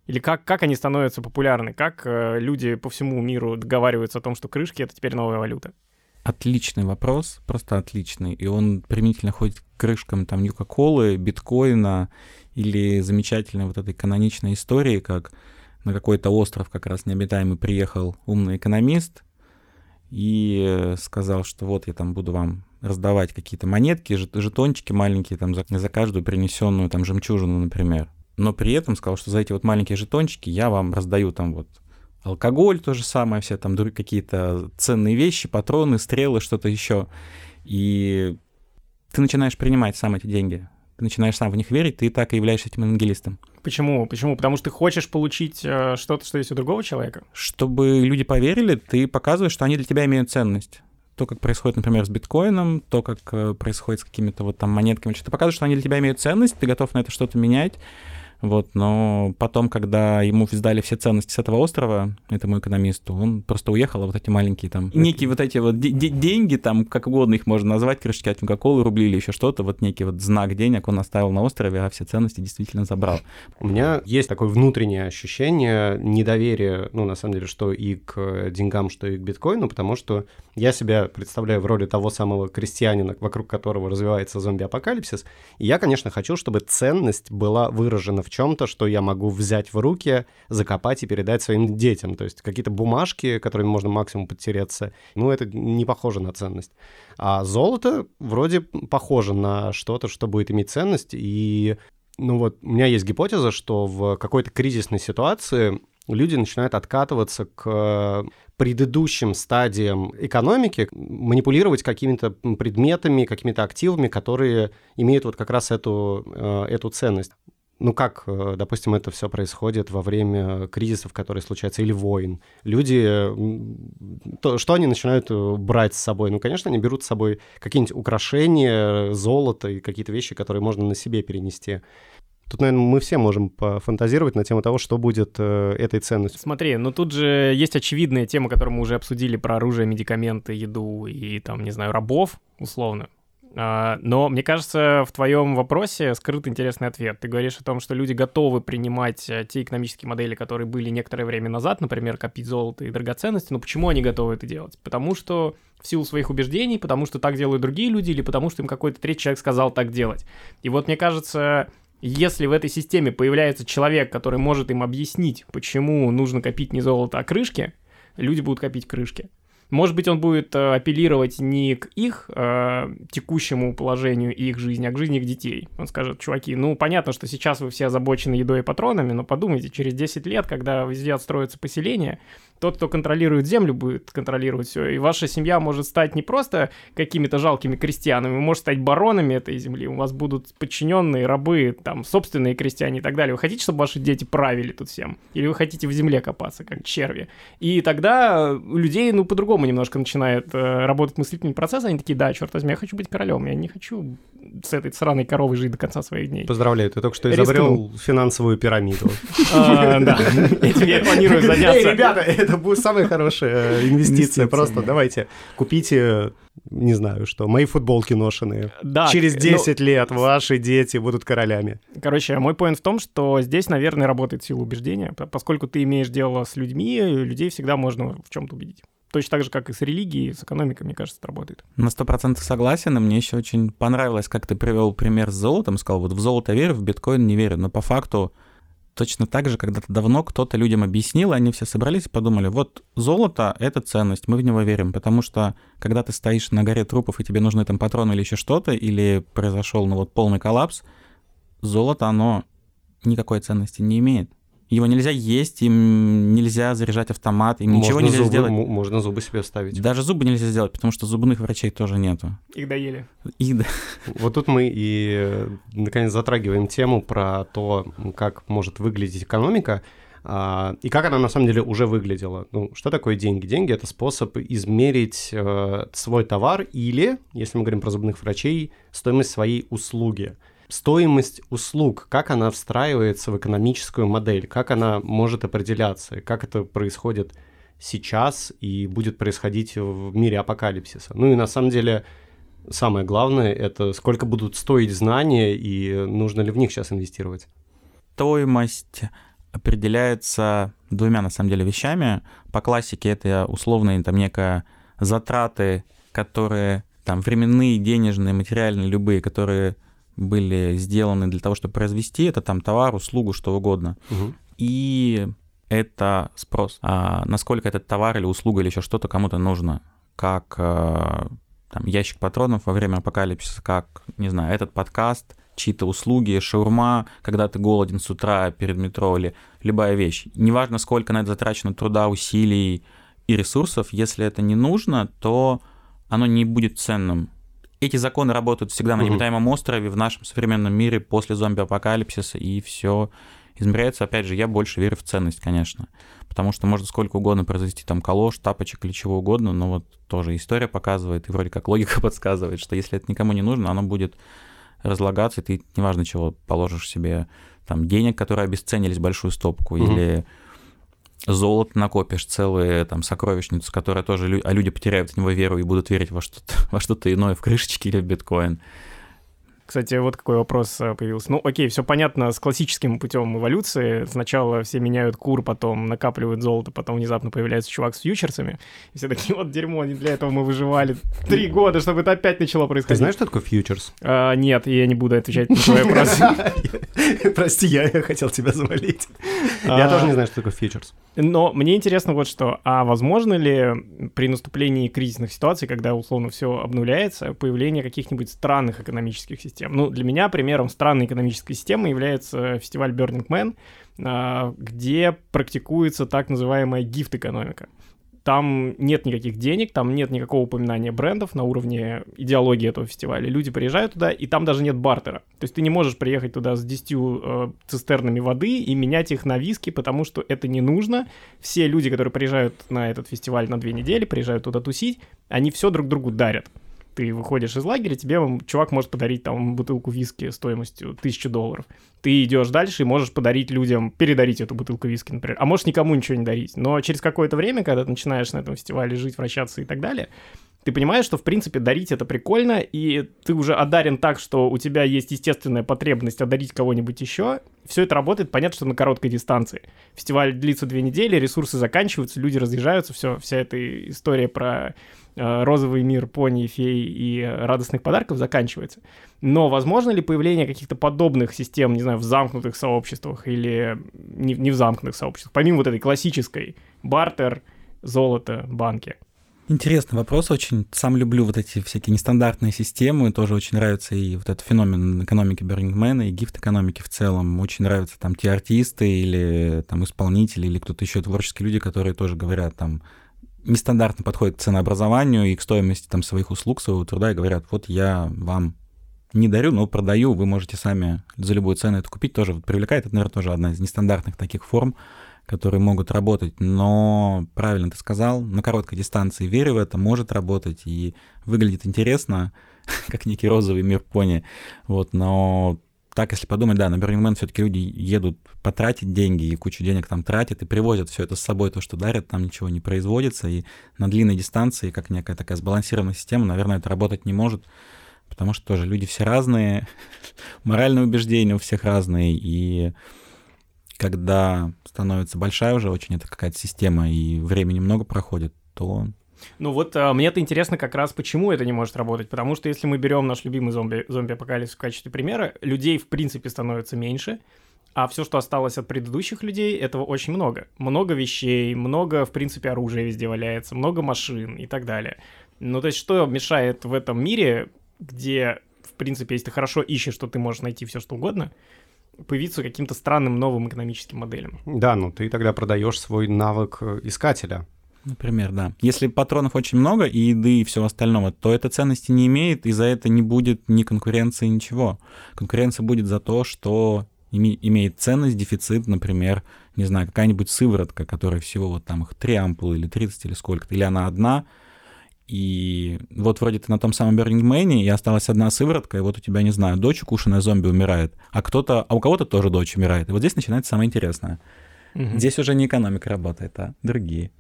Или как, как они становятся популярны? Как э, люди по всему миру договариваются о том, что крышки — это теперь новая валюта? Отличный вопрос, просто отличный. И он применительно ходит к крышкам там Юка-Колы, биткоина или замечательной вот этой каноничной истории, как на какой-то остров как раз необитаемый приехал умный экономист и сказал, что вот я там буду вам раздавать какие-то монетки, жетончики маленькие там за, за каждую принесенную там жемчужину, например. Но при этом сказал, что за эти вот маленькие жетончики я вам раздаю там вот алкоголь, то же самое, все там какие-то ценные вещи, патроны, стрелы, что-то еще. И ты начинаешь принимать сам эти деньги. Ты начинаешь сам в них верить, ты и так и являешься этим евангелистом. Почему? Почему? Потому что ты хочешь получить э, что-то, что есть у другого человека? Чтобы люди поверили, ты показываешь, что они для тебя имеют ценность то, как происходит, например, с биткоином, то, как э, происходит с какими-то вот там монетками, что ты показываешь, что они для тебя имеют ценность, ты готов на это что-то менять, вот, но потом, когда ему сдали все ценности с этого острова, этому экономисту, он просто уехал, а вот эти маленькие там, некие вот эти вот деньги, там, как угодно их можно назвать, крышечки от Кока-Колы, рубли или еще что-то, вот некий вот знак денег он оставил на острове, а все ценности действительно забрал. У меня есть такое внутреннее ощущение недоверия, ну, на самом деле, что и к деньгам, что и к биткоину, потому что я себя представляю в роли того самого крестьянина, вокруг которого развивается зомби-апокалипсис, и я, конечно, хочу, чтобы ценность была выражена в чем-то, что я могу взять в руки, закопать и передать своим детям. То есть какие-то бумажки, которыми можно максимум подтереться, ну, это не похоже на ценность. А золото вроде похоже на что-то, что будет иметь ценность, и ну вот у меня есть гипотеза, что в какой-то кризисной ситуации люди начинают откатываться к предыдущим стадиям экономики, манипулировать какими-то предметами, какими-то активами, которые имеют вот как раз эту, э, эту ценность. Ну как, э, допустим, это все происходит во время кризисов, которые случаются, или войн. Люди, то, что они начинают э, брать с собой? Ну, конечно, они берут с собой какие-нибудь украшения, золото и какие-то вещи, которые можно на себе перенести. Тут, наверное, мы все можем пофантазировать на тему того, что будет э, этой ценностью. Смотри, ну тут же есть очевидная тема, которую мы уже обсудили про оружие, медикаменты, еду и там, не знаю, рабов, условно. А, но мне кажется, в твоем вопросе скрыт интересный ответ. Ты говоришь о том, что люди готовы принимать э, те экономические модели, которые были некоторое время назад, например, копить золото и драгоценности. Но почему они готовы это делать? Потому что в силу своих убеждений, потому что так делают другие люди, или потому что им какой-то третий человек сказал так делать. И вот мне кажется, если в этой системе появляется человек, который может им объяснить, почему нужно копить не золото, а крышки, люди будут копить крышки. Может быть, он будет э, апеллировать не к их э, текущему положению и их жизни, а к жизни их детей. Он скажет, чуваки, ну, понятно, что сейчас вы все озабочены едой и патронами, но подумайте, через 10 лет, когда везде отстроится поселение, тот, кто контролирует землю, будет контролировать все. И ваша семья может стать не просто какими-то жалкими крестьянами, может стать баронами этой земли. У вас будут подчиненные, рабы, там, собственные крестьяне и так далее. Вы хотите, чтобы ваши дети правили тут всем? Или вы хотите в земле копаться, как черви? И тогда у людей, ну, по-другому немножко начинает э, работать мыслительный процесс. Они такие, да, черт возьми, я хочу быть королем. Я не хочу с этой сраной коровой жить до конца своих дней. Поздравляю, ты только что изобрел финансовую пирамиду. А, да, этим я планирую заняться. Эй, ребята, это будет самая хорошая э, инвестиция. Просто давайте купите не знаю что, мои футболки ношеные. Да. Через 10 ну, лет ваши дети будут королями. Короче, мой поинт в том, что здесь, наверное, работает сила убеждения. Поскольку ты имеешь дело с людьми, людей всегда можно в чем-то убедить. Точно так же, как и с религией, с экономикой, мне кажется, это работает. На сто процентов согласен, и мне еще очень понравилось, как ты привел пример с золотом, сказал, вот в золото верю, в биткоин не верю, но по факту точно так же когда-то давно кто-то людям объяснил, и они все собрались и подумали, вот золото — это ценность, мы в него верим, потому что когда ты стоишь на горе трупов, и тебе нужны там патроны или еще что-то, или произошел, ну вот, полный коллапс, золото, оно никакой ценности не имеет. Его нельзя есть, им нельзя заряжать автомат, им можно ничего нельзя зубы, сделать. Можно зубы себе вставить. Даже зубы нельзя сделать, потому что зубных врачей тоже нету. Их доели. Их да. Вот тут мы и, наконец, затрагиваем тему про то, как может выглядеть экономика, а, и как она на самом деле уже выглядела. Ну, что такое деньги? Деньги — это способ измерить э, свой товар или, если мы говорим про зубных врачей, стоимость своей услуги — стоимость услуг, как она встраивается в экономическую модель, как она может определяться, как это происходит сейчас и будет происходить в мире апокалипсиса. Ну и на самом деле самое главное это сколько будут стоить знания и нужно ли в них сейчас инвестировать. Стоимость определяется двумя на самом деле вещами. По классике это условные там некая затраты, которые там временные, денежные, материальные, любые, которые были сделаны для того, чтобы произвести это там товар, услугу, что угодно. Угу. И это спрос. А насколько этот товар или услуга или еще что-то кому-то нужно, как а, там, ящик патронов во время апокалипсиса, как, не знаю, этот подкаст, чьи-то услуги, шаурма, когда ты голоден с утра перед метро или любая вещь. Неважно, сколько на это затрачено труда, усилий и ресурсов, если это не нужно, то оно не будет ценным эти законы работают всегда на необитаемом острове в нашем современном мире после зомби-апокалипсиса, и все измеряется. Опять же, я больше верю в ценность, конечно. Потому что можно сколько угодно произвести там колош, тапочек или чего угодно, но вот тоже история показывает, и вроде как логика подсказывает, что если это никому не нужно, оно будет разлагаться, и ты неважно чего положишь себе там денег, которые обесценились большую стопку, mm-hmm. или золото накопишь, целые там сокровищницу, которая тоже, а люди потеряют в него веру и будут верить во что-то, во что-то иное, в крышечки или в биткоин. Кстати, вот какой вопрос э, появился. Ну, окей, все понятно с классическим путем эволюции. Сначала все меняют кур, потом накапливают золото, потом внезапно появляется чувак с фьючерсами. И все такие, вот дерьмо, не для этого мы выживали три года, чтобы это опять начало происходить. Ты знаешь, что такое фьючерс? А, нет, я не буду отвечать на твой вопрос. Прости, я хотел тебя завалить. Я тоже не знаю, что такое фьючерс. Но мне интересно вот что. А возможно ли при наступлении кризисных ситуаций, когда условно все обнуляется, появление каких-нибудь странных экономических систем? Систем. Ну, для меня примером странной экономической системы является фестиваль Burning Man, а, где практикуется так называемая гифт-экономика. Там нет никаких денег, там нет никакого упоминания брендов на уровне идеологии этого фестиваля. Люди приезжают туда, и там даже нет бартера. То есть ты не можешь приехать туда с 10 э, цистернами воды и менять их на виски, потому что это не нужно. Все люди, которые приезжают на этот фестиваль на две недели, приезжают туда тусить, они все друг другу дарят. Ты выходишь из лагеря, тебе чувак может подарить там бутылку виски стоимостью тысячу долларов. Ты идешь дальше и можешь подарить людям, передарить эту бутылку виски, например. А можешь никому ничего не дарить. Но через какое-то время, когда ты начинаешь на этом фестивале жить, вращаться и так далее, ты понимаешь, что, в принципе, дарить это прикольно, и ты уже одарен так, что у тебя есть естественная потребность одарить кого-нибудь еще. Все это работает, понятно, что на короткой дистанции. Фестиваль длится две недели, ресурсы заканчиваются, люди разъезжаются, все, вся эта история про э, розовый мир пони, фей и радостных подарков заканчивается. Но возможно ли появление каких-то подобных систем, не знаю, в замкнутых сообществах или не, не в замкнутых сообществах, помимо вот этой классической бартер, золото, банки? Интересный вопрос очень. Сам люблю вот эти всякие нестандартные системы. Тоже очень нравится и вот этот феномен экономики Бернингмена, и гифт-экономики в целом. Очень нравятся там те артисты или там исполнители, или кто-то еще творческие люди, которые тоже говорят там нестандартно подходят к ценообразованию и к стоимости там своих услуг, своего труда, и говорят, вот я вам не дарю, но продаю, вы можете сами за любую цену это купить, тоже вот привлекает. Это, наверное, тоже одна из нестандартных таких форм, которые могут работать, но правильно ты сказал, на короткой дистанции верю в это, может работать и выглядит интересно, как некий розовый мир пони, вот, но так, если подумать, да, на Burning Man все-таки люди едут потратить деньги и кучу денег там тратят и привозят все это с собой, то, что дарят, там ничего не производится, и на длинной дистанции, как некая такая сбалансированная система, наверное, это работать не может, потому что тоже люди все разные, моральные убеждения у всех разные, и когда становится большая уже очень эта какая-то система и времени много проходит, то ну вот а, мне это интересно как раз, почему это не может работать. Потому что если мы берем наш любимый зомби, зомби-апокалипсис в качестве примера, людей в принципе становится меньше, а все, что осталось от предыдущих людей, этого очень много. Много вещей, много, в принципе, оружия везде валяется, много машин и так далее. Ну, то есть, что мешает в этом мире, где, в принципе, если ты хорошо ищешь, то ты можешь найти все, что угодно, появиться каким-то странным новым экономическим моделям. Да, ну ты тогда продаешь свой навык э, искателя. Например, да. Если патронов очень много и еды и всего остального, то это ценности не имеет, и за это не будет ни конкуренции, ничего. Конкуренция будет за то, что име- имеет ценность, дефицит, например, не знаю, какая-нибудь сыворотка, которая всего вот там их 3 ампулы или 30 или сколько-то, или она одна, и вот вроде ты на том самом Burning Man, и осталась одна сыворотка, и вот у тебя, не знаю, дочь укушенная зомби умирает, а кто-то, а у кого-то тоже дочь умирает. И вот здесь начинается самое интересное. Угу. Здесь уже не экономика работает, а другие.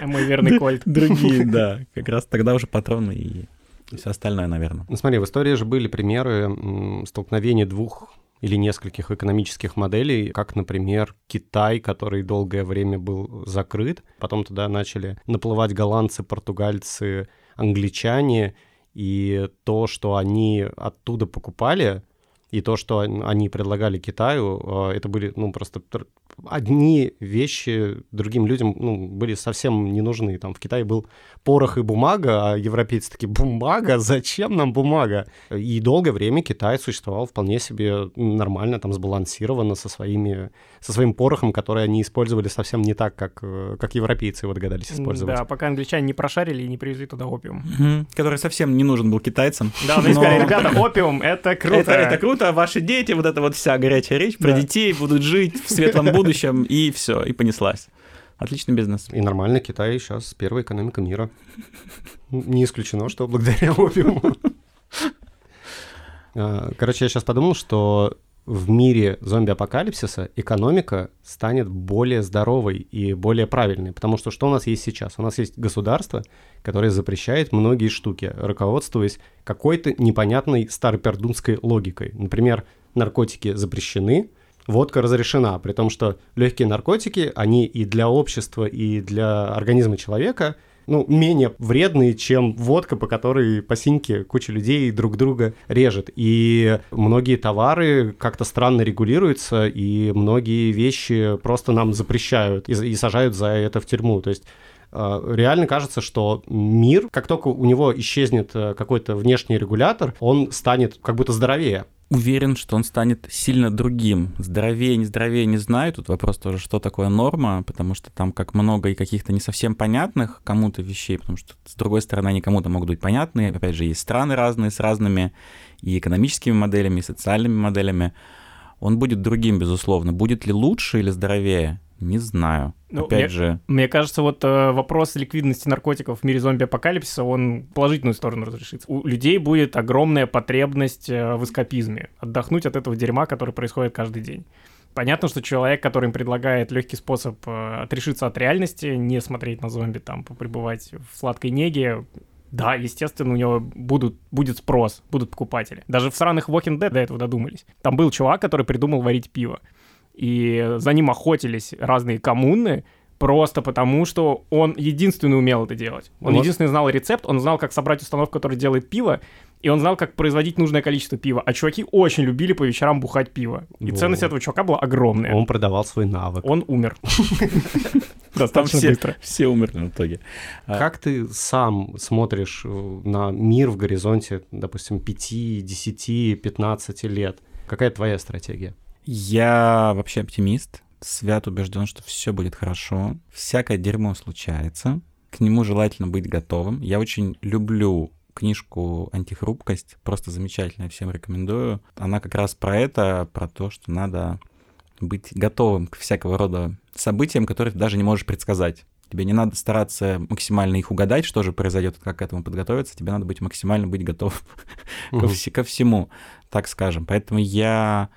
А мой верный кольт. Другие, да. Как раз тогда уже патроны и все остальное, наверное. Ну смотри, в истории же были примеры столкновения двух или нескольких экономических моделей, как, например, Китай, который долгое время был закрыт, потом туда начали наплывать голландцы, португальцы, англичане, и то, что они оттуда покупали, и то, что они предлагали Китаю, э, это были, ну, просто одни вещи другим людям ну, были совсем не нужны. Там в Китае был порох и бумага, а европейцы такие, бумага? Зачем нам бумага? И долгое время Китай существовал вполне себе нормально, там, сбалансированно со, своими, со своим порохом, который они использовали совсем не так, как, как европейцы его догадались использовать. Да, пока англичане не прошарили и не привезли туда опиум. Угу. Который совсем не нужен был китайцам. Да, они сказали, ребята, опиум — это круто. Это, это круто, ваши дети, вот эта вот вся горячая речь про детей будут жить в светлом будущем будущем, и все, и понеслась. Отличный бизнес. И нормально, Китай сейчас первая экономика мира. Не исключено, что благодаря опиуму. А, короче, я сейчас подумал, что в мире зомби-апокалипсиса экономика станет более здоровой и более правильной. Потому что что у нас есть сейчас? У нас есть государство, которое запрещает многие штуки, руководствуясь какой-то непонятной старопердунской логикой. Например, наркотики запрещены, водка разрешена, при том, что легкие наркотики, они и для общества, и для организма человека ну, менее вредные, чем водка, по которой по синьке куча людей друг друга режет. И многие товары как-то странно регулируются, и многие вещи просто нам запрещают и, и сажают за это в тюрьму. То есть реально кажется, что мир, как только у него исчезнет э, какой-то внешний регулятор, он станет как будто здоровее уверен, что он станет сильно другим. Здоровее, не здоровее, не знаю. Тут вопрос тоже, что такое норма, потому что там как много и каких-то не совсем понятных кому-то вещей, потому что, с другой стороны, они кому-то могут быть понятны. Опять же, есть страны разные с разными и экономическими моделями, и социальными моделями. Он будет другим, безусловно. Будет ли лучше или здоровее? Не знаю. Ну, Опять мне- же, Мне кажется, вот э, вопрос ликвидности наркотиков в мире зомби-апокалипсиса, он положительную сторону разрешится. У людей будет огромная потребность э, в эскапизме, отдохнуть от этого дерьма, который происходит каждый день. Понятно, что человек, который им предлагает легкий способ э, отрешиться от реальности, не смотреть на зомби, там, пребывать в сладкой неге, да, естественно, у него будут, будет спрос, будут покупатели. Даже в сраных Walking Dead до этого додумались. Там был чувак, который придумал варить пиво. И за ним охотились разные коммуны, просто потому, что он единственный умел это делать. Он Вот. единственный знал рецепт, он знал, как собрать установку, которая делает пиво, и он знал, как производить нужное количество пива. А чуваки очень любили по вечерам бухать пиво. И Во. ценность этого чувака была огромная. Он продавал свой навык. Он умер. Достаточно все, быстро. все умерли в итоге. А- Как ты сам смотришь э, на мир в горизонте, допустим, 5, 10, 15 лет? Какая твоя стратегия? Я вообще оптимист, свят убежден, что все будет хорошо. Всякое дерьмо случается. К нему желательно быть готовым. Я очень люблю книжку «Антихрупкость», просто замечательная, всем рекомендую. Она как раз про это, про то, что надо быть готовым к всякого рода событиям, которые ты даже не можешь предсказать. Тебе не надо стараться максимально их угадать, что же произойдет, как к этому подготовиться. Тебе надо быть максимально быть готов ко, Мгм. вс- ко всему, так скажем. Поэтому я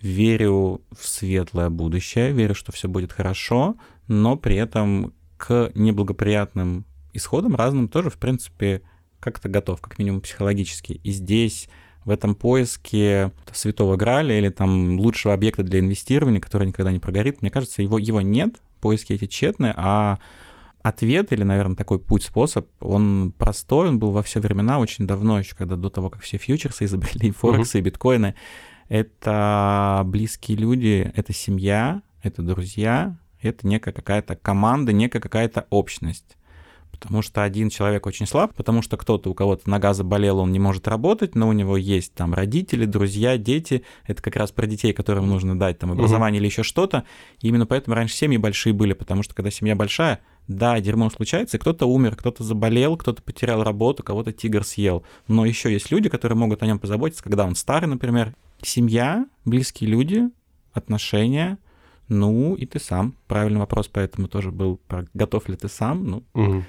верю в светлое будущее, верю, что все будет хорошо, но при этом к неблагоприятным исходам разным тоже, в принципе, как-то готов, как минимум психологически. И здесь в этом поиске святого Граля или там лучшего объекта для инвестирования, который никогда не прогорит, мне кажется, его, его нет, поиски эти тщетны, а ответ или, наверное, такой путь-способ, он простой, он был во все времена, очень давно, еще когда до того, как все фьючерсы изобрели, и форексы, и биткоины. Это близкие люди, это семья, это друзья, это некая какая-то команда, некая какая-то общность. Потому что один человек очень слаб, потому что кто-то, у кого-то нога заболела, он не может работать, но у него есть там родители, друзья, дети. Это как раз про детей, которым нужно дать там образование или еще что-то. И именно поэтому раньше семьи большие были, потому что когда семья большая, да, дерьмо случается, и кто-то умер, кто-то заболел, кто-то потерял работу, кого-то тигр съел. Но еще есть люди, которые могут о нем позаботиться, когда он старый, например. Семья, близкие люди, отношения, ну и ты сам. Правильный вопрос поэтому тоже был, про готов ли ты сам. Ну, Мгм.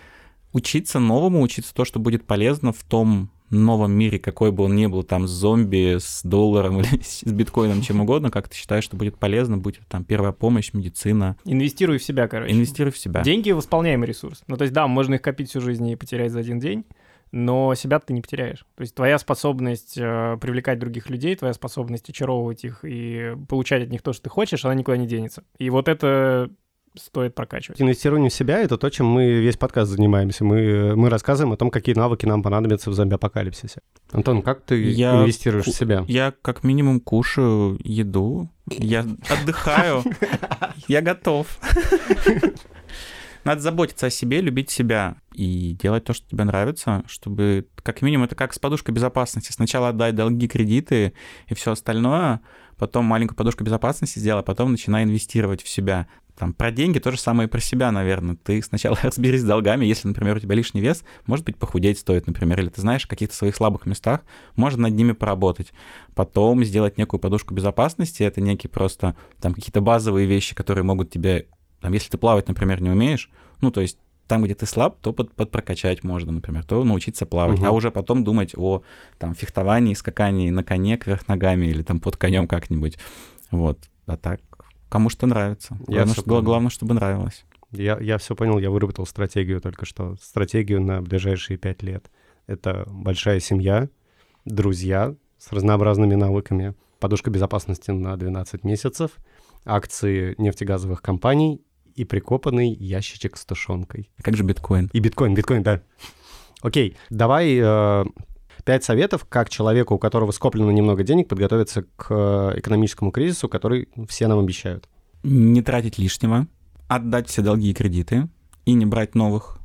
учиться новому, учиться то, что будет полезно в том новом мире, какой бы он ни был, там, с зомби, с долларом или с биткоином, чем угодно, как ты считаешь, что будет полезно, будет там первая помощь, медицина. Инвестируй в себя, короче. Инвестируй в себя. Деньги — восполняемый ресурс. Ну, то есть, да, можно их копить всю жизнь и потерять за один день, но себя ты не потеряешь. То есть твоя способность э, привлекать других людей, твоя способность очаровывать их и получать от них то, что ты хочешь, она никуда не денется. И вот это стоит прокачивать. Инвестирование в себя — это то, чем мы весь подкаст занимаемся. Мы, мы рассказываем о том, какие навыки нам понадобятся в зомби-апокалипсисе. Антон, как ты Я инвестируешь в себя? Я как минимум кушаю еду, я отдыхаю, я готов. Надо заботиться о себе, любить себя и делать то, что тебе нравится, чтобы как минимум это как с подушкой безопасности. Сначала отдай долги, кредиты и все остальное, потом маленькую подушку безопасности сделай, а потом начинай инвестировать в себя. Там, про деньги то же самое и про себя, наверное. Ты сначала разберись с долгами, если, например, у тебя лишний вес, может быть, похудеть стоит, например, или ты знаешь о каких-то своих слабых местах, можно над ними поработать. Потом сделать некую подушку безопасности, это некие просто там какие-то базовые вещи, которые могут тебе, там, если ты плавать, например, не умеешь, ну, то есть там, где ты слаб, то под, подпрокачать можно, например, то научиться плавать, Мгм. а уже потом думать о там фехтовании, скакании на коне кверх ногами или там под конем как-нибудь. Вот, а так кому что нравится. Я Главное, что- понял. главное, чтобы нравилось. Я, я все понял, я выработал стратегию только что. Стратегию на ближайшие пять лет. Это большая семья, друзья с разнообразными навыками, подушка безопасности на 12 месяцев, акции нефтегазовых компаний и прикопанный ящичек с тушенкой. Как же биткоин? И биткоин, биткоин, да. Окей, давай э, пять советов, как человеку, у которого скоплено немного денег, подготовиться к э, экономическому кризису, который все нам обещают. Не тратить лишнего, отдать все долги и кредиты и не брать новых,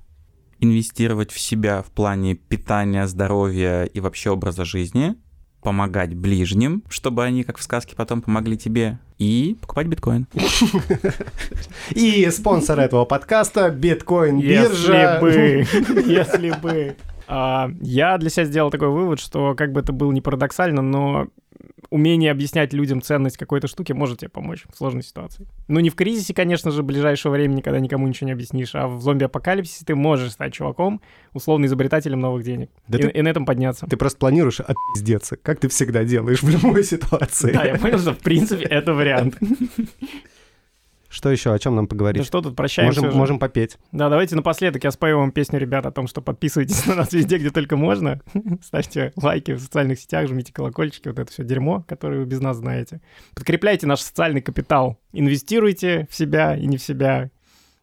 инвестировать в себя в плане питания, здоровья и вообще образа жизни, помогать ближним, чтобы они, как в сказке, потом помогли тебе, и покупать биткоин. И спонсор этого подкаста биткоин биржа. Если бы, если бы. А, я для себя сделал такой вывод, что как бы это было не парадоксально, но умение объяснять людям ценность какой-то штуки может тебе помочь в сложной ситуации. Ну, не в кризисе, конечно же, ближайшего времени, когда никому ничего не объяснишь, а в зомби-апокалипсисе ты можешь стать чуваком, условно изобретателем новых денег. Да и, ты- и на этом подняться. Ты просто планируешь отпиздеться, как ты всегда делаешь в любой ситуации. Да, я понял, что в принципе это вариант. Что еще, о чем нам Ну поговорить? что тут, прощаемся можем, уже. можем попеть. Да, давайте напоследок я спою вам песню, ребят, о том, что подписывайтесь на нас везде, где только можно. Ставьте лайки в социальных сетях, жмите колокольчики, вот это все дерьмо, которое вы без нас знаете. Подкрепляйте наш социальный капитал. Инвестируйте в себя и не в себя.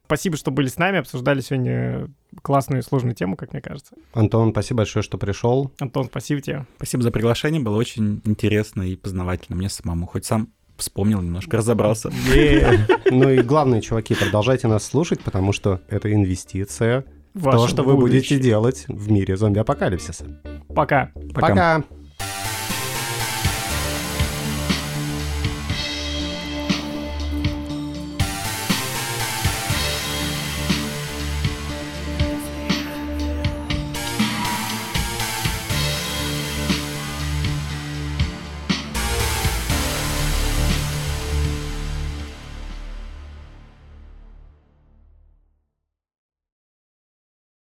Спасибо, что были с нами, обсуждали сегодня классную и сложную тему, как мне кажется. Антон, спасибо большое, что пришел. Антон, спасибо тебе. Спасибо за приглашение, было очень интересно и познавательно мне самому. Хоть сам вспомнил немножко, разобрался. Ну и главное, чуваки, продолжайте нас слушать, потому что это инвестиция в то, что вы будете делать в мире зомби-апокалипсиса. Пока. Пока. Пока.